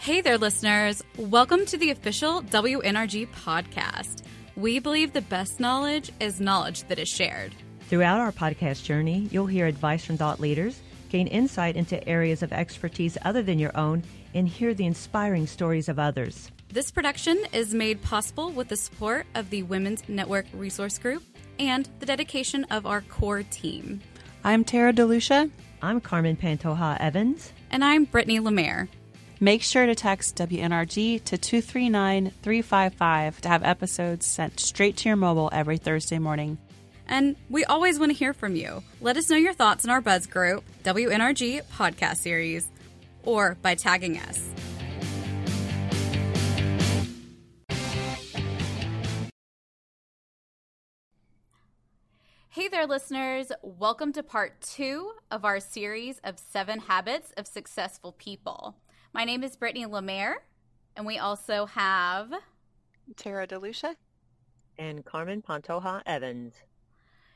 Hey there, listeners. Welcome to the official WNRG podcast. We believe the best knowledge is knowledge that is shared. Throughout our podcast journey, you'll hear advice from thought leaders, gain insight into areas of expertise other than your own, and hear the inspiring stories of others. This production is made possible with the support of the Women's Network Resource Group and the dedication of our core team. I'm Tara DeLucia. I'm Carmen Pantoja Evans. And I'm Brittany Lemaire. Make sure to text WNRG to 239 355 to have episodes sent straight to your mobile every Thursday morning. And we always want to hear from you. Let us know your thoughts in our Buzz group, WNRG Podcast Series, or by tagging us. Hey there, listeners. Welcome to part two of our series of seven habits of successful people. My name is Brittany Lemaire, and we also have Tara DeLucia and Carmen Pantoja Evans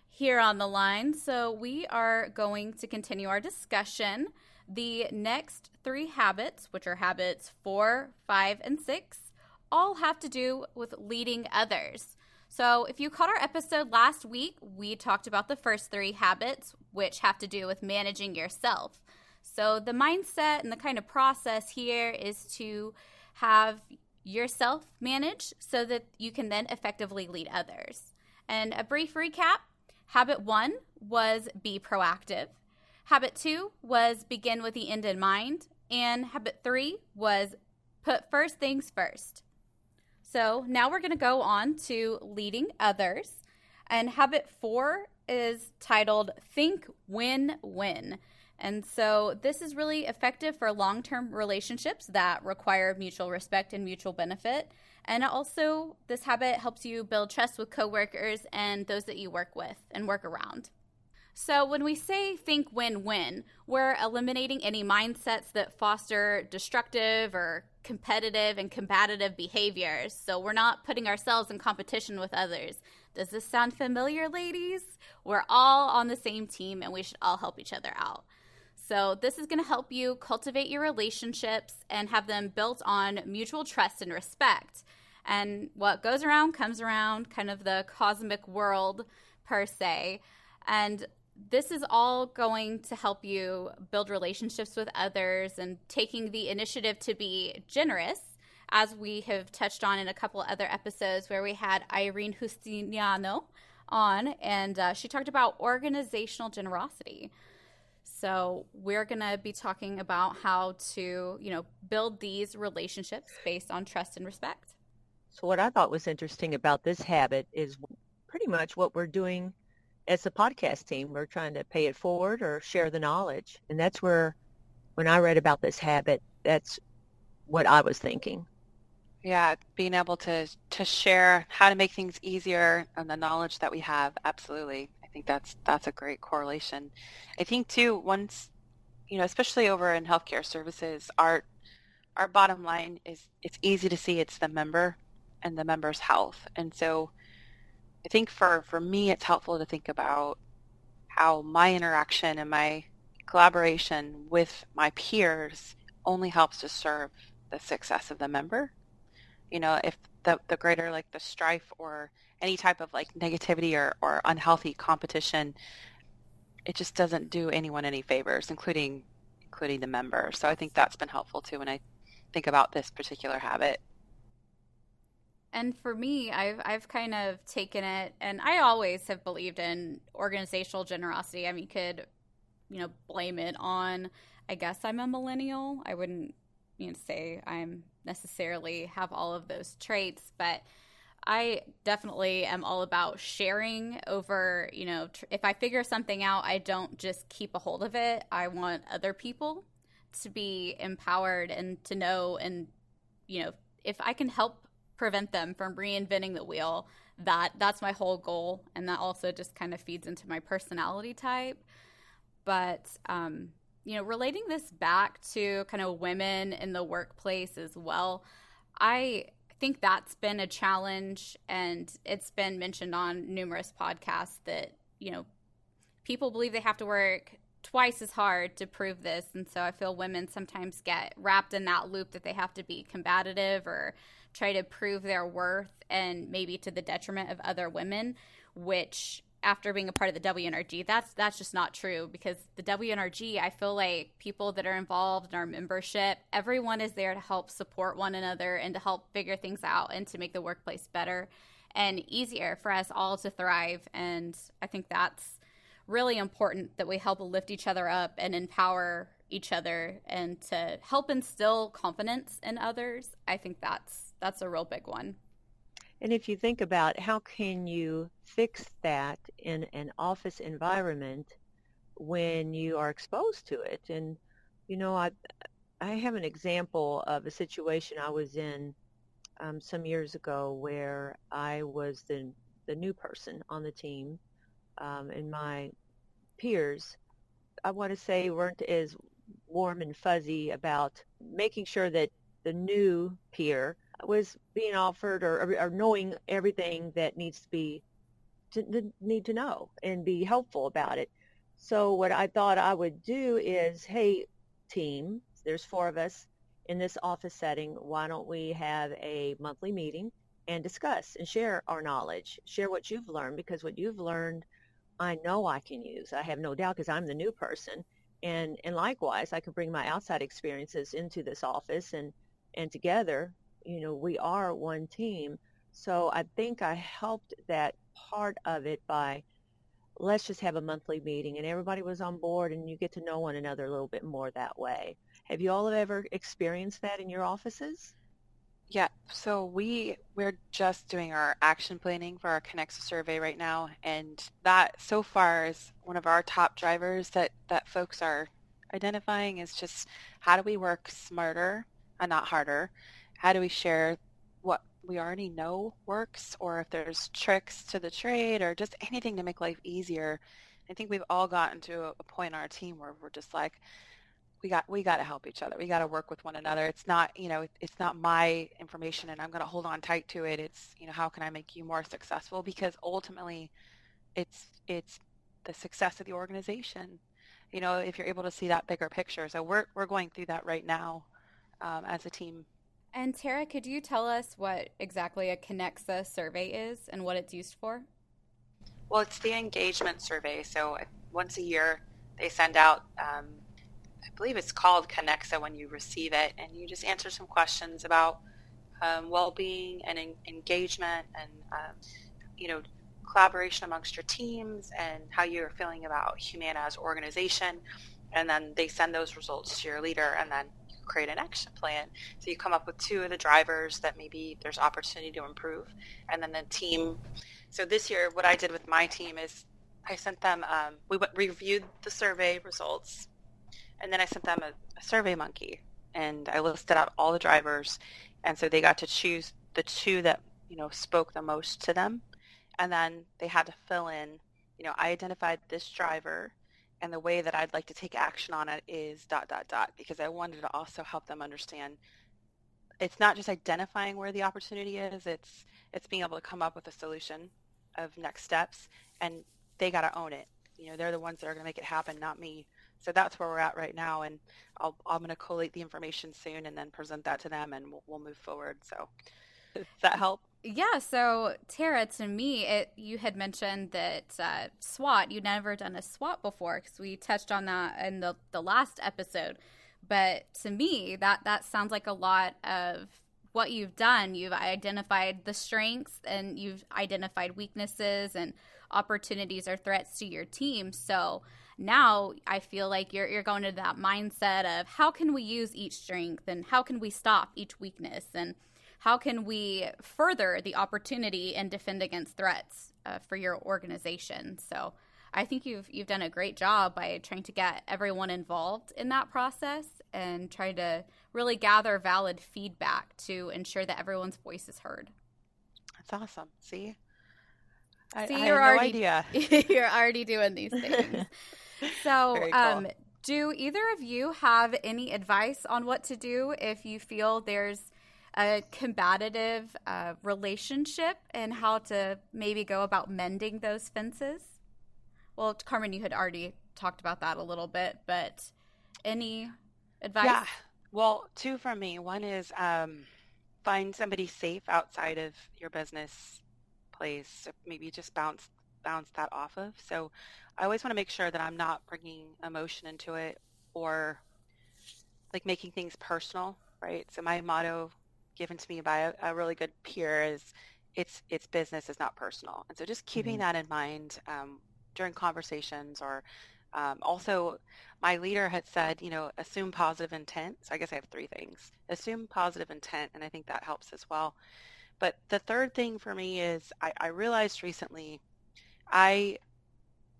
here on the line. So we are going to continue our discussion. The next three habits, which are habits four, five, and six, all have to do with leading others. So, if you caught our episode last week, we talked about the first three habits, which have to do with managing yourself. So, the mindset and the kind of process here is to have yourself managed so that you can then effectively lead others. And a brief recap habit one was be proactive, habit two was begin with the end in mind, and habit three was put first things first. So, now we're going to go on to leading others. And habit four is titled Think Win Win. And so this is really effective for long term relationships that require mutual respect and mutual benefit. And also, this habit helps you build trust with coworkers and those that you work with and work around. So, when we say think win win, we're eliminating any mindsets that foster destructive or competitive and combative behaviors. So, we're not putting ourselves in competition with others. Does this sound familiar, ladies? We're all on the same team and we should all help each other out. So, this is going to help you cultivate your relationships and have them built on mutual trust and respect. And what goes around comes around, kind of the cosmic world per se. And this is all going to help you build relationships with others and taking the initiative to be generous, as we have touched on in a couple other episodes where we had Irene Justiniano on, and uh, she talked about organizational generosity. So we're going to be talking about how to, you know, build these relationships based on trust and respect. So what I thought was interesting about this habit is pretty much what we're doing as a podcast team. We're trying to pay it forward or share the knowledge. And that's where when I read about this habit, that's what I was thinking. Yeah, being able to to share how to make things easier and the knowledge that we have, absolutely think that's that's a great correlation. I think too once you know, especially over in healthcare services, our our bottom line is it's easy to see it's the member and the member's health. And so I think for, for me it's helpful to think about how my interaction and my collaboration with my peers only helps to serve the success of the member. You know, if the, the greater like the strife or any type of like negativity or, or unhealthy competition, it just doesn't do anyone any favors, including including the member. So I think that's been helpful too when I think about this particular habit. And for me, I've I've kind of taken it, and I always have believed in organizational generosity. I mean, you could, you know, blame it on. I guess I'm a millennial. I wouldn't, you know, say I'm necessarily have all of those traits, but I definitely am all about sharing over, you know, tr- if I figure something out, I don't just keep a hold of it. I want other people to be empowered and to know and you know, if I can help prevent them from reinventing the wheel, that that's my whole goal and that also just kind of feeds into my personality type. But um you know, relating this back to kind of women in the workplace as well, I think that's been a challenge and it's been mentioned on numerous podcasts that you know people believe they have to work twice as hard to prove this. And so I feel women sometimes get wrapped in that loop that they have to be combative or try to prove their worth and maybe to the detriment of other women, which after being a part of the WNRG, that's that's just not true because the WNRG, I feel like people that are involved in our membership, everyone is there to help support one another and to help figure things out and to make the workplace better and easier for us all to thrive. And I think that's really important that we help lift each other up and empower each other and to help instill confidence in others. I think that's that's a real big one. And if you think about how can you fix that in an office environment when you are exposed to it? And you know, I I have an example of a situation I was in um, some years ago where I was the the new person on the team, um, and my peers, I want to say, weren't as warm and fuzzy about making sure that the new peer was being offered or, or knowing everything that needs to be to, to need to know and be helpful about it. So what I thought I would do is, hey, team, there's four of us in this office setting. Why don't we have a monthly meeting and discuss and share our knowledge, share what you've learned because what you've learned, I know I can use. I have no doubt because I'm the new person. And, and likewise, I can bring my outside experiences into this office and, and together you know, we are one team. So I think I helped that part of it by let's just have a monthly meeting and everybody was on board and you get to know one another a little bit more that way. Have you all ever experienced that in your offices? Yeah, so we we're just doing our action planning for our Kenexa survey right now, and that so far is one of our top drivers that that folks are identifying is just how do we work smarter and not harder, how do we share what we already know works or if there's tricks to the trade or just anything to make life easier. I think we've all gotten to a point in our team where we're just like, we got we got to help each other. We got to work with one another. It's not you know it's not my information and I'm going to hold on tight to it. It's you know how can I make you more successful because ultimately, it's it's the success of the organization. You know if you're able to see that bigger picture. So we're we're going through that right now um, as a team and Tara, could you tell us what exactly a Kenexa survey is and what it's used for? Well, it's the engagement survey. So once a year, they send out, um, I believe it's called Kenexa when you receive it, and you just answer some questions about um, well-being and en- engagement and, um, you know, collaboration amongst your teams and how you're feeling about Humana as organization. And then they send those results to your leader, and then create an action plan. So you come up with two of the drivers that maybe there's opportunity to improve, and then the team. So this year, what I did with my team is I sent them. Um, we went, reviewed the survey results, and then I sent them a, a Survey Monkey, and I listed out all the drivers, and so they got to choose the two that you know spoke the most to them, and then they had to fill in. You know, I identified this driver and the way that I'd like to take action on it is dot dot dot because I wanted to also help them understand it's not just identifying where the opportunity is it's it's being able to come up with a solution of next steps and they got to own it. You know they're the ones that are going to make it happen not me. So that's where we're at right now and I'll, i'm going to collate the information soon and then present that to them and we'll, we'll move forward. So does that help yeah, so Tara, to me, it you had mentioned that uh, SWOT you'd never done a SWOT before because we touched on that in the the last episode. But to me, that that sounds like a lot of what you've done. You've identified the strengths and you've identified weaknesses and opportunities or threats to your team. So now I feel like you're you're going to that mindset of how can we use each strength and how can we stop each weakness and how can we further the opportunity and defend against threats uh, for your organization? So I think you've you've done a great job by trying to get everyone involved in that process and trying to really gather valid feedback to ensure that everyone's voice is heard. That's awesome. See, I, See, I you're already no you're already doing these things. so, cool. um, do either of you have any advice on what to do if you feel there's a combative uh, relationship and how to maybe go about mending those fences? Well, Carmen, you had already talked about that a little bit, but any advice? Yeah. Well, two from me. One is um, find somebody safe outside of your business place. Maybe just bounce bounce that off of. So I always want to make sure that I'm not bringing emotion into it or like making things personal, right? So my motto given to me by a, a really good peer is it's it's business is not personal. And so just keeping mm-hmm. that in mind um, during conversations or um, also my leader had said, you know, assume positive intent. So I guess I have three things. Assume positive intent, and I think that helps as well. But the third thing for me is I, I realized recently I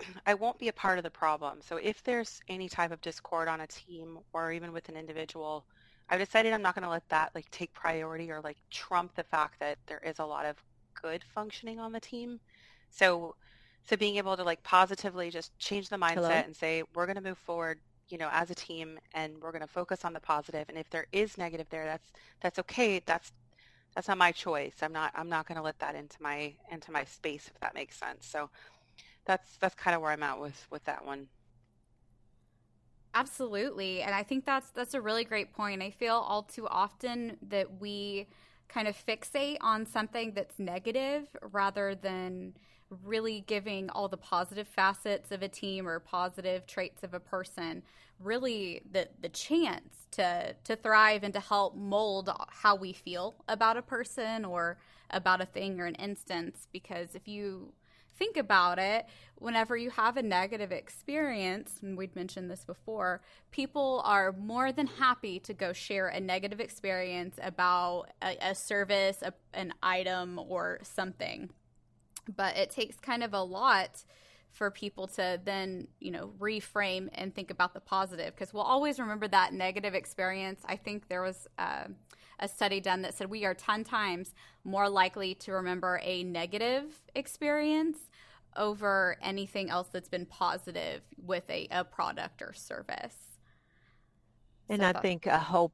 I won't be a part of the problem. So if there's any type of discord on a team or even with an individual, I've decided I'm not going to let that like take priority or like trump the fact that there is a lot of good functioning on the team. So so being able to like positively just change the mindset Hello? and say we're going to move forward, you know, as a team and we're going to focus on the positive and if there is negative there that's that's okay. That's that's not my choice. I'm not I'm not going to let that into my into my space if that makes sense. So that's that's kind of where I'm at with with that one. Absolutely. And I think that's that's a really great point. I feel all too often that we kind of fixate on something that's negative rather than really giving all the positive facets of a team or positive traits of a person really the the chance to to thrive and to help mold how we feel about a person or about a thing or an instance because if you think about it, whenever you have a negative experience, and we'd mentioned this before, people are more than happy to go share a negative experience about a, a service, a, an item, or something. But it takes kind of a lot for people to then, you know, reframe and think about the positive because we'll always remember that negative experience. I think there was uh, a study done that said we are 10 times more likely to remember a negative experience over anything else that's been positive with a, a product or service. And so I, think I hope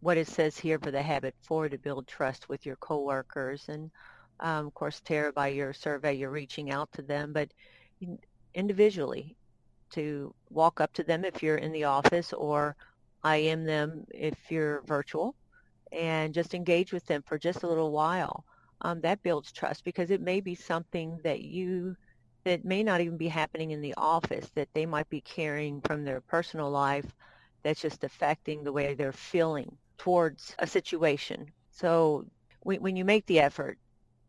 what it says here for the habit four to build trust with your coworkers and um, of course Tara by your survey you're reaching out to them but individually to walk up to them if you're in the office or IM them if you're virtual and just engage with them for just a little while. Um, that builds trust because it may be something that you that may not even be happening in the office that they might be carrying from their personal life that's just affecting the way they're feeling towards a situation. So when, when you make the effort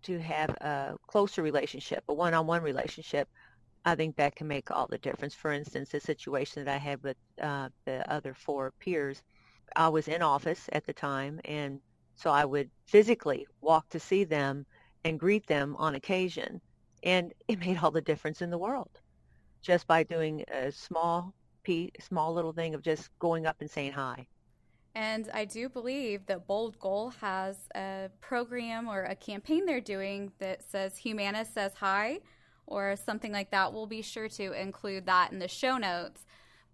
to have a closer relationship, a one-on-one relationship, I think that can make all the difference. For instance, the situation that I had with uh, the other four peers, I was in office at the time, and so I would physically walk to see them and greet them on occasion, and it made all the difference in the world just by doing a small small little thing of just going up and saying hi. And I do believe that Bold Goal has a program or a campaign they're doing that says Humana says hi or something like that, we'll be sure to include that in the show notes.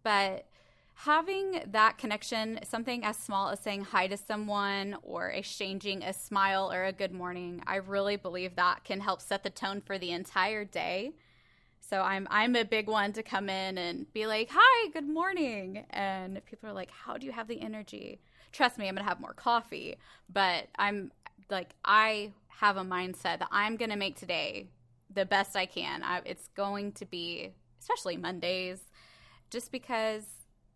But having that connection, something as small as saying hi to someone or exchanging a smile or a good morning, I really believe that can help set the tone for the entire day. So I'm I'm a big one to come in and be like, "Hi, good morning." And people are like, "How do you have the energy?" Trust me, I'm going to have more coffee, but I'm like I have a mindset that I'm going to make today the best I can. I, it's going to be, especially Mondays, just because,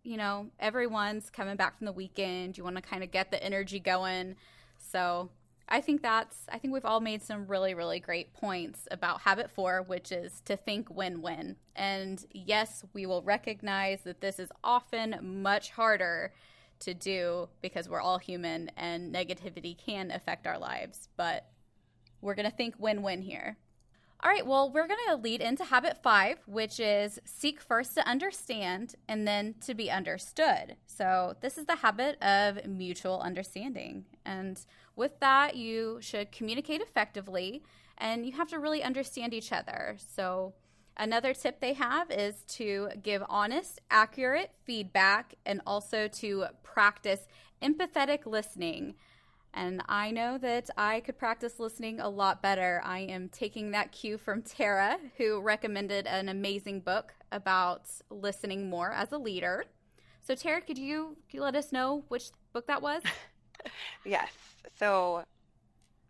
you know, everyone's coming back from the weekend. You want to kind of get the energy going. So I think that's, I think we've all made some really, really great points about habit four, which is to think win win. And yes, we will recognize that this is often much harder to do because we're all human and negativity can affect our lives. But we're going to think win win here. All right, well, we're going to lead into habit five, which is seek first to understand and then to be understood. So, this is the habit of mutual understanding. And with that, you should communicate effectively and you have to really understand each other. So, another tip they have is to give honest, accurate feedback and also to practice empathetic listening. And I know that I could practice listening a lot better. I am taking that cue from Tara, who recommended an amazing book about listening more as a leader. So, Tara, could you, could you let us know which book that was? yes. So,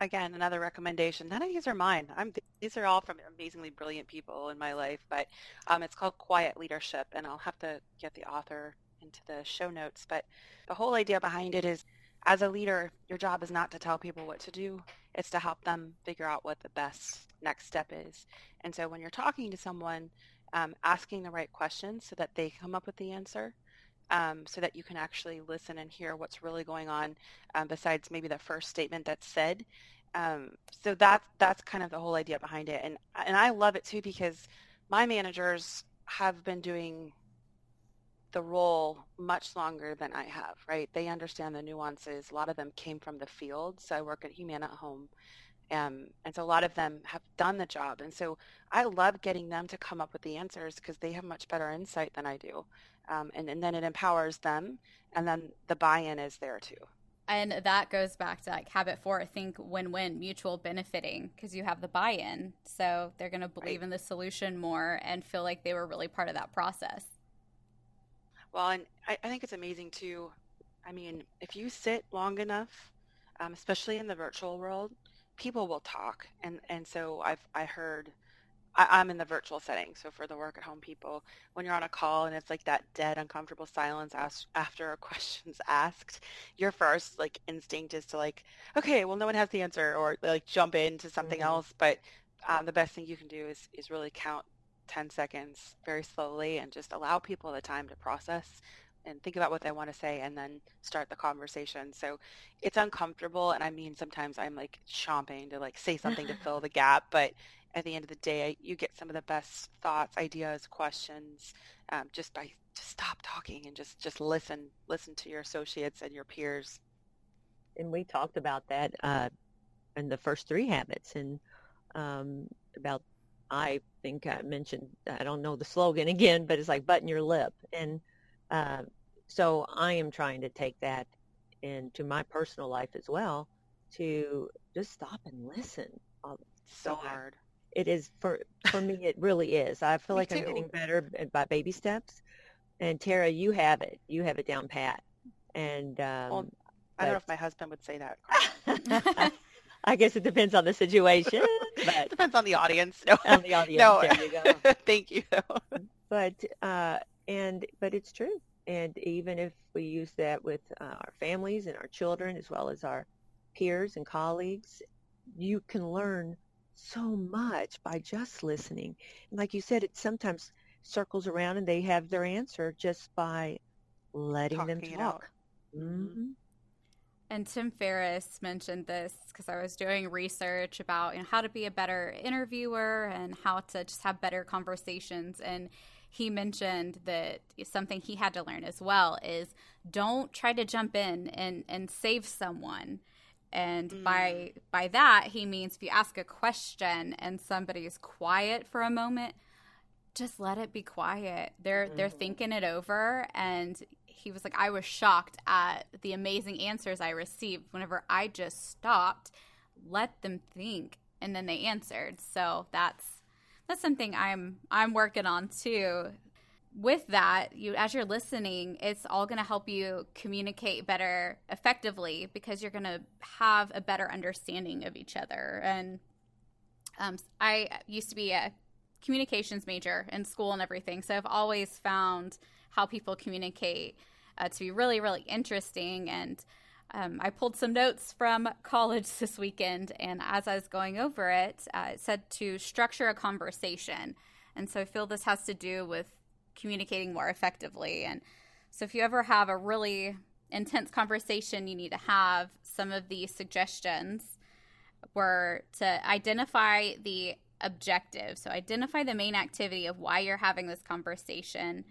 again, another recommendation. None of these are mine. I'm these are all from amazingly brilliant people in my life, but um, it's called Quiet Leadership, and I'll have to get the author into the show notes. But the whole idea behind it is, as a leader, your job is not to tell people what to do; it's to help them figure out what the best next step is. And so, when you're talking to someone, um, asking the right questions so that they come up with the answer. Um, so that you can actually listen and hear what's really going on um, besides maybe the first statement that's said um, so that's that's kind of the whole idea behind it, and and I love it too because my managers have been doing the role much longer than I have. Right? They understand the nuances. A lot of them came from the field. So I work at Humana at Home, um, and so a lot of them have done the job. And so I love getting them to come up with the answers because they have much better insight than I do, um, and and then it empowers them, and then the buy-in is there too and that goes back to like habit four think win-win mutual benefiting because you have the buy-in so they're going to believe right. in the solution more and feel like they were really part of that process well and I, I think it's amazing too i mean if you sit long enough um, especially in the virtual world people will talk and and so i've i heard I, am in the virtual setting. So for the work at home people, when you're on a call and it's like that dead, uncomfortable silence after a question's asked, your first like instinct is to like, okay, well, no one has the answer, or like jump into something mm-hmm. else. But um, the best thing you can do is is really count 10 seconds very slowly and just allow people the time to process and think about what they want to say and then start the conversation. So it's uncomfortable and I mean sometimes I'm like chomping to like say something to fill the gap, but at the end of the day, you get some of the best thoughts, ideas, questions, um, just by just stop talking and just just listen, listen to your associates and your peers. And we talked about that uh, in the first three habits, and um, about I think I mentioned I don't know the slogan again, but it's like button your lip, and uh, so I am trying to take that into my personal life as well to just stop and listen. So hard. it is for for me it really is. I feel like too. i'm getting better by baby steps and tara you have it. You have it down pat. And um, well, i don't know if my husband would say that i guess it depends on the situation but depends on the audience no. on the audience no. there you go thank you but uh and but it's true and even if we use that with uh, our families and our children as well as our peers and colleagues you can learn so much by just listening. And like you said, it sometimes circles around and they have their answer just by letting Talking them talk. Mm-hmm. And Tim Ferriss mentioned this because I was doing research about you know, how to be a better interviewer and how to just have better conversations. And he mentioned that something he had to learn as well is don't try to jump in and, and save someone and mm. by by that he means if you ask a question and somebody is quiet for a moment just let it be quiet they're mm. they're mm-hmm. thinking it over and he was like i was shocked at the amazing answers i received. Whenever i just stopped let them think and then they answered. So that's that's something i'm i'm working on too. With that, you as you're listening, it's all going to help you communicate better effectively because you're going to have a better understanding of each other. And um, I used to be a communications major in school and everything, so I've always found how people communicate uh, to be really, really interesting. And um, I pulled some notes from college this weekend, and as I was going over it, uh, it said to structure a conversation. And so I feel this has to do with communicating more effectively. And so if you ever have a really intense conversation you need to have, some of the suggestions were to identify the objective. So identify the main activity of why you're having this conversation.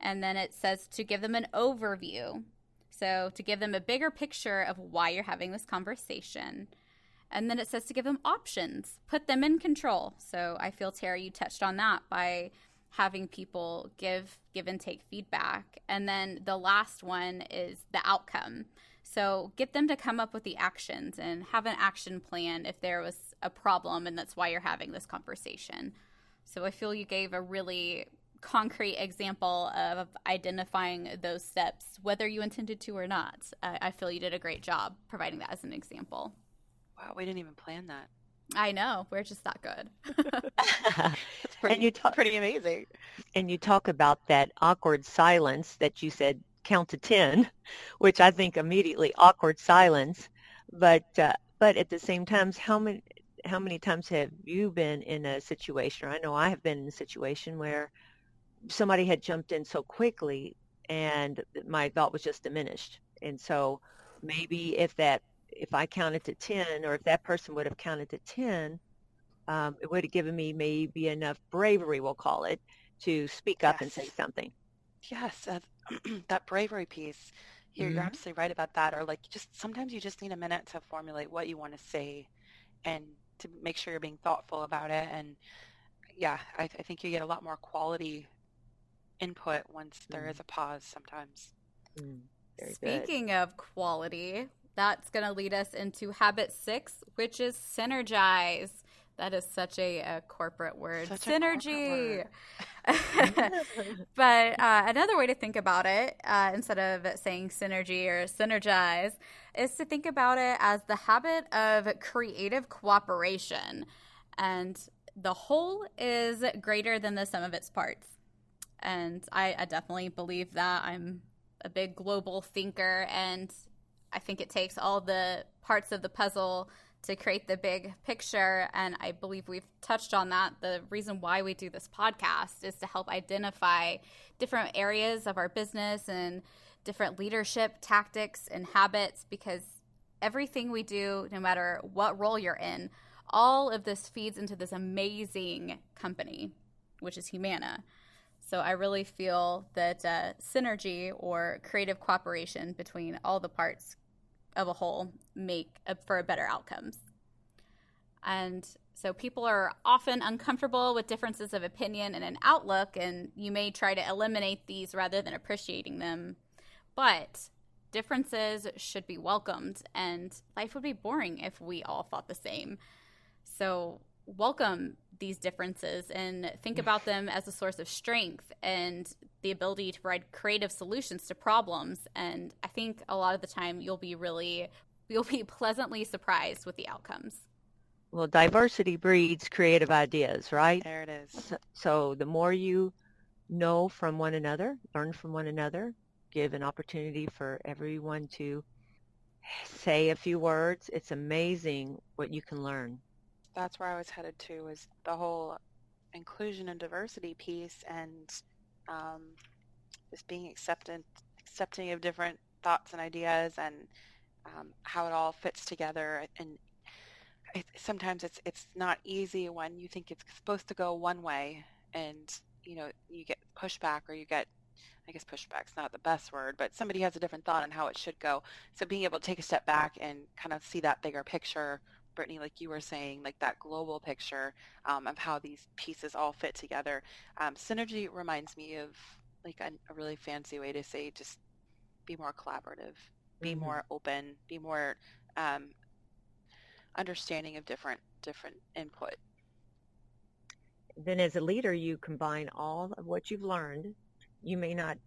And then it says to give them an overview. So to give them a bigger picture of why you're having this conversation. And then it says to give them options, put them in control. So I feel, Tara, you touched on that by having people give give and take feedback and then the last one is the outcome so get them to come up with the actions and have an action plan if there was a problem and that's why you're having this conversation so i feel you gave a really concrete example of identifying those steps, whether you intended to or not. Uh, I feel you did a great job providing that as an example. Wow, we didn't even plan that. I know we're just that good. pretty, and you talk pretty amazing. And you talk about that awkward silence that you said count to ten, which I think immediately awkward silence. But uh, but at the same time, how many how many times have you been in a situation? Or I know I have been in a situation where somebody had jumped in so quickly and my thought was just diminished. And so maybe if that, if I counted to 10 or if that person would have counted to 10, um, it would have given me maybe enough bravery, we'll call it, to speak up yes. and say something. Yes, uh, that bravery piece. You're, mm-hmm. you're absolutely right about that. Or like just sometimes you just need a minute to formulate what you want to say and to make sure you're being thoughtful about it. And yeah, I, I think you get a lot more quality input once there is mm. a pause sometimes. Mm, Speaking good. of quality, that's going to lead us into habit six, which is synergize. That is such a, a corporate word. Such Synergy. Corporate word. but uh, another way to think about it, uh, instead of saying synergy or synergize, is to think about it as the habit of creative cooperation. And the whole is greater than the sum of its parts. And I, I definitely believe that. I'm a big global thinker, and I think it takes all the parts of the puzzle to create the big picture. And I believe we've touched on that. The reason why we do this podcast is to help identify different areas of our business and different leadership tactics and habits because everything we do, no matter what role you're in, all of this feeds into this amazing company, which is Humana. So I really feel that uh, synergy or creative cooperation between all the parts of a whole make a, for a better outcomes. And so people are often uncomfortable with differences of opinion and an outlook, and you may try to eliminate these rather than appreciating them. But differences should be welcomed, and life would be boring if we all thought the same. So welcome these differences and think mm. about them as a source of strength and the ability to provide creative solutions to problems. And I think a lot of the time you'll be really, you'll be pleasantly surprised with the outcomes. Well, diversity breeds creative ideas, right? There it is. So, so the more you know from one another, learn from one another, give an opportunity for everyone to say a few words, it's amazing what you can learn that's where I was headed to was the whole inclusion and diversity piece and um, just being acceptant, accepting of different thoughts and ideas and um, how it all fits together. And it, sometimes it's it's not easy when you think it's supposed to go one way, and you know you get pushback or you get I guess pushback's not the best word, but somebody has a different thought on how it should go. So being able to take a step back and kind of see that bigger picture Brittany, like you were saying, like that global picture um, of how these pieces all fit together. Um, synergy reminds me of like a, a, really fancy way to say just be more collaborative, be mm-hmm. more open, be more um, understanding of different different input. Then, as a leader, you combine all of what you've learned. You may not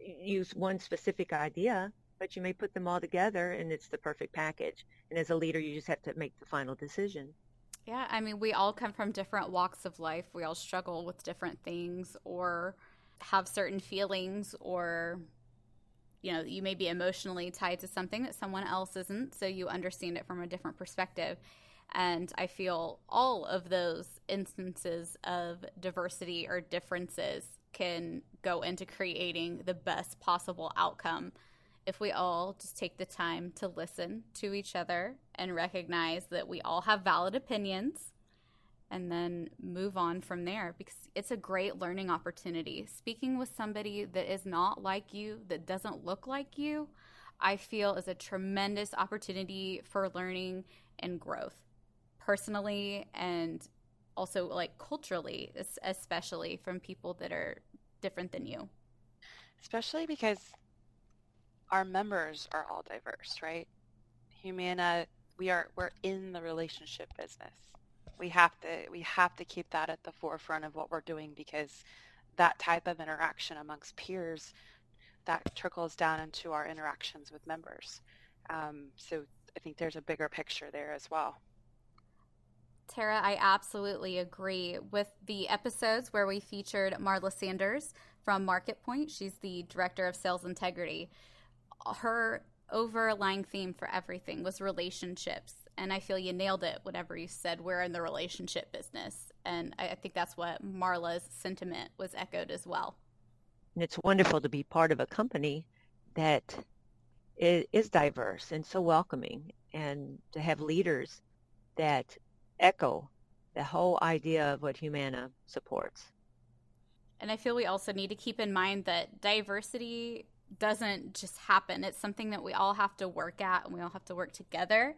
use one specific idea, but you may put them all together and it's the perfect package. And as a leader, you just have to make the final decision. Yeah, I mean, we all come from different walks of life. We all struggle with different things or have certain feelings or you know, you may be emotionally tied to something that someone else isn't, so you understand it from a different perspective. And I feel all of those instances of diversity or differences can go into creating the best possible outcome if we all just take the time to listen to each other and recognize that we all have valid opinions and then move on from there because it's a great learning opportunity. Speaking with somebody that is not like you, that doesn't look like you, I feel is a tremendous opportunity for learning and growth personally and also like culturally, especially from people that are different than you. Especially because our members are all diverse, right? Humana, we are we're in the relationship business. We have to we have to keep that at the forefront of what we're doing because that type of interaction amongst peers that trickles down into our interactions with members. Um, so I think there's a bigger picture there as well. Tara, I absolutely agree with the episodes where we featured Marla Sanders from MarketPoint. She's the director of sales integrity. Her overlying theme for everything was relationships. And I feel you nailed it whenever you said we're in the relationship business. And I, think that's what Marla's sentiment was echoed as well. And it's wonderful to be part of a company that is diverse and so welcoming and to have leaders that echo the whole idea of what Humana supports. And I feel we also need to keep in mind that diversity doesn't just happen. It's something that we all have to work at and we all have to work together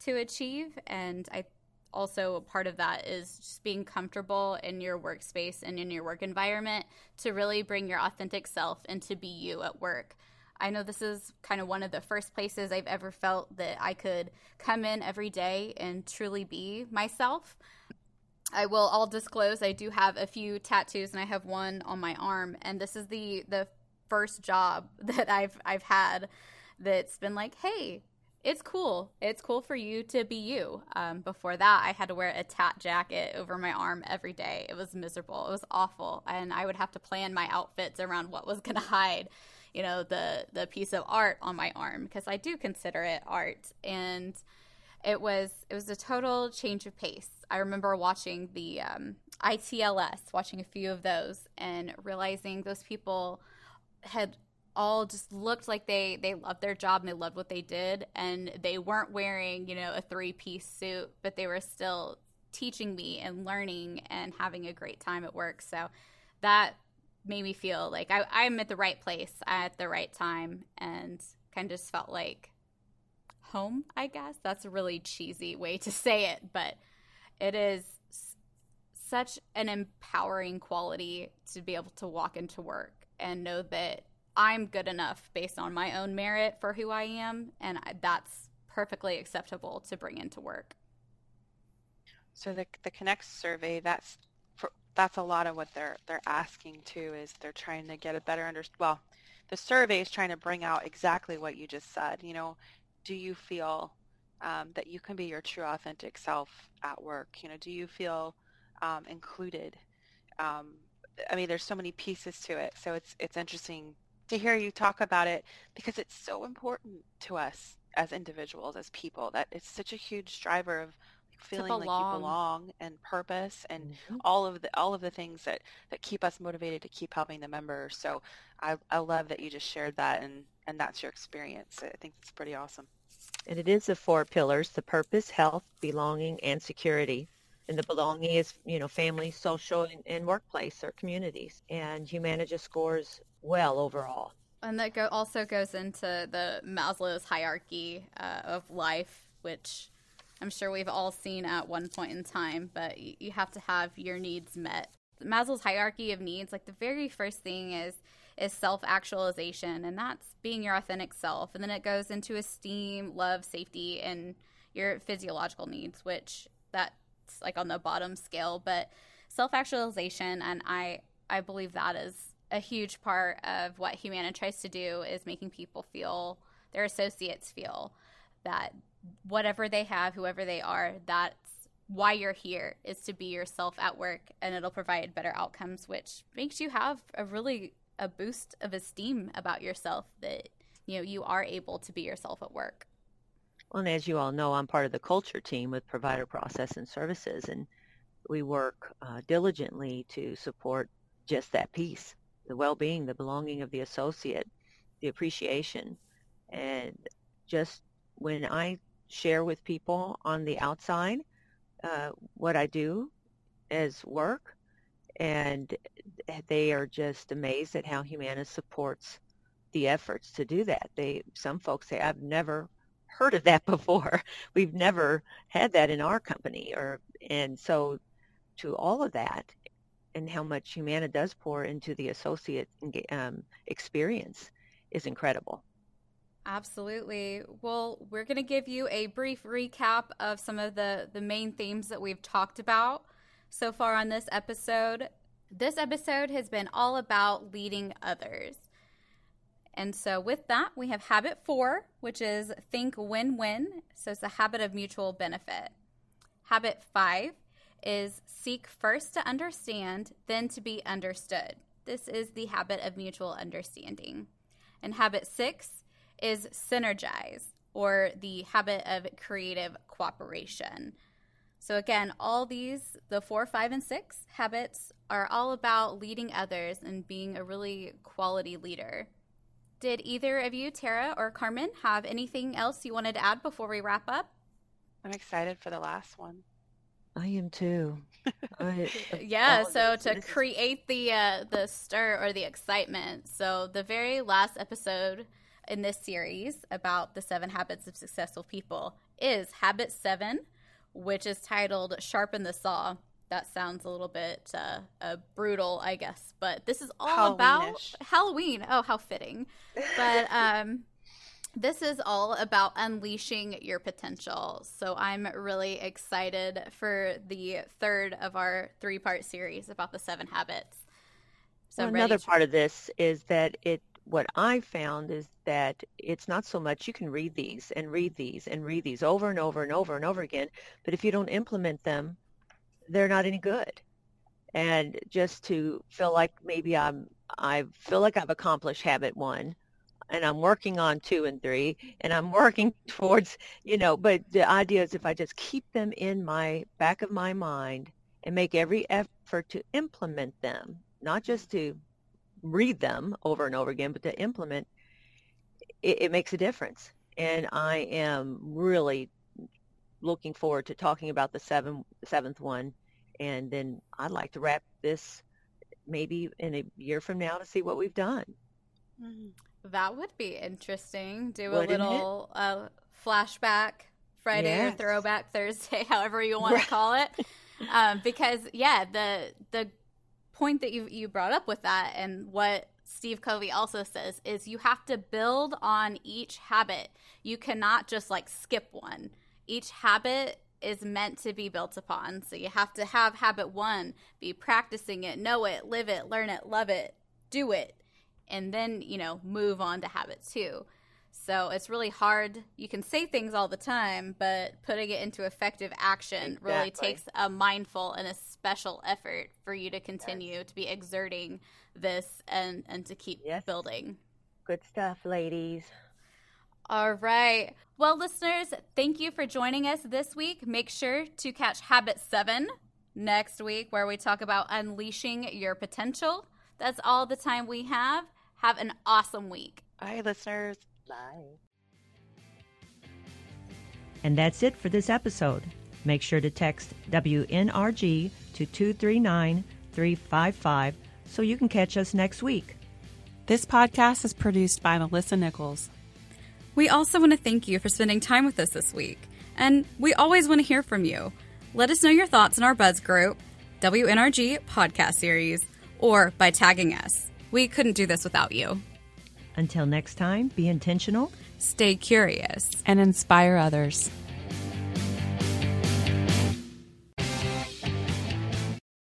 to achieve. And I also part of that is just being comfortable in your workspace and in your work environment to really bring your authentic self and to be you at work. I know this is kind of one of the first places I've ever felt that I could come in every day and truly be myself. I will all disclose I do have a few tattoos and I have one on my arm and this is the the first job that I've I've had that's been like, "Hey, it's cool. It's cool for you to be you. Um, before that, I had to wear a tat jacket over my arm every day. It was miserable. It was awful, and I would have to plan my outfits around what was going to hide, you know, the the piece of art on my arm because I do consider it art. And it was it was a total change of pace. I remember watching the um, ITLS, watching a few of those, and realizing those people had all just looked like they they loved their job and they loved what they did and they weren't wearing you know a three piece suit but they were still teaching me and learning and having a great time at work so that made me feel like I, i'm at the right place at the right time and kind of just felt like home i guess that's a really cheesy way to say it but it is such an empowering quality to be able to walk into work and know that I'm good enough based on my own merit for who I am, and that's perfectly acceptable to bring into work. So the the Kenexa survey that's that's a lot of what they're they're asking too is they're trying to get a better under well the survey is trying to bring out exactly what you just said. You know, do you feel um, that you can be your true authentic self at work? You know, do you feel um, included? Um, I mean, there's so many pieces to it, so it's it's interesting to hear you talk about it because it's so important to us as individuals, as people. That it's such a huge driver of feeling like you belong and purpose and mm-hmm. all of the all of the things that that keep us motivated to keep helping the members. So I I love that you just shared that and and that's your experience. I think it's pretty awesome. And it is the four pillars: the purpose, health, belonging, and security. And the belonging is, you know, family, social, and, and workplace or communities. And Humana just scores well overall. And that go- also goes into the Maslow's hierarchy uh, of life, which I'm sure we've all seen at one point in time, but you have to have your needs met. Maslow's hierarchy of needs, like the very first thing is is self-actualization, and that's being your authentic self. And then it goes into esteem, love, safety, and your physiological needs, which that's like on the bottom scale, but self-actualization and I I believe that is a huge part of what Humana tries to do is making people feel, their associates feel that whatever they have, whoever they are, that's why you're here is to be yourself at work and it'll provide better outcomes, which makes you have a really a boost of esteem about yourself that you know you are able to be yourself at work. Well, and as you all know, I'm part of the culture team with provider process and services, and we work uh, diligently to support just that piece the well-being, the belonging of the associate, the appreciation. And just when I share with people on the outside uh, what I do as work, and they are just amazed at how Humana supports the efforts to do that. They some folks say, "I've never heard of that before. We've never had that in our company," or and so to all of that, and how much Humana does pour into the associate um, experience is incredible. Absolutely. Well, we're going to give you a brief recap of some of the, the main themes that we've talked about so far on this episode. This episode has been all about leading others. And so, with that, we have habit four, which is think win win. So, it's a habit of mutual benefit. Habit five is seek first to understand, then to be understood. This is the habit of mutual understanding. And habit six is synergize, or the habit of creative cooperation. So, again, all these, the four, five, and six habits, are all about leading others and being a really quality leader. Did either of you, Tara or Carmen, have anything else you wanted to add before we wrap up? I'm excited for the last one. I am too. I, yeah, so to create the uh, the stir or the excitement. So the very last episode in this series about the seven habits of successful people is habit seven, which is titled "Sharpen the Saw." That sounds a little bit uh, uh, brutal, I guess, but this is all about Halloween. Oh, how fitting! But um, this is all about unleashing your potential. So I'm really excited for the third of our three part series about the seven habits. So well, another to- part of this is that it what I found is that it's not so much you can read these and read these and read these over and over and over and over again, but if you don't implement them, they're not any good. And just to feel like maybe I'm I feel like I've accomplished habit one and I'm working on two and three and I'm working towards, you know, but the idea is if I just keep them in my back of my mind and make every effort to implement them, not just to read them over and over again, but to implement, it, it makes a difference. And I am really looking forward to talking about the seven, seventh one. And then I'd like to wrap this maybe in a year from now to see what we've done. Mm-hmm. That would be interesting. Do Wouldn't a little uh, flashback Friday yes. or throwback Thursday, however you want to call it. um, because yeah, the the point that you you brought up with that and what Steve Covey also says is you have to build on each habit. You cannot just like skip one. Each habit is meant to be built upon. So you have to have habit 1, be practicing it, know it, live it, learn it, love it, do it and then, you know, move on to habit two. So it's really hard. You can say things all the time, but putting it into effective action exactly. really takes a mindful and a special effort for you to continue yes. to be exerting this and and to keep yes. building. Good stuff, ladies. All right. Well, listeners, thank you for joining us this week. Make sure to catch Habit 7 next week, where we talk about unleashing your potential. That's all the time we have. Have an awesome week. Bye, listeners. Bye. And that's it for this episode. Make sure to text WNRG to 239 355 so you can catch us next week. This podcast is produced by Melissa Nichols. We also want to thank you for spending time with us this week. And we always want to hear from you. Let us know your thoughts in our Buzz group, WNRG Podcast Series, or by tagging us. We couldn't do this without you. Until next time, be intentional, stay curious, and inspire others.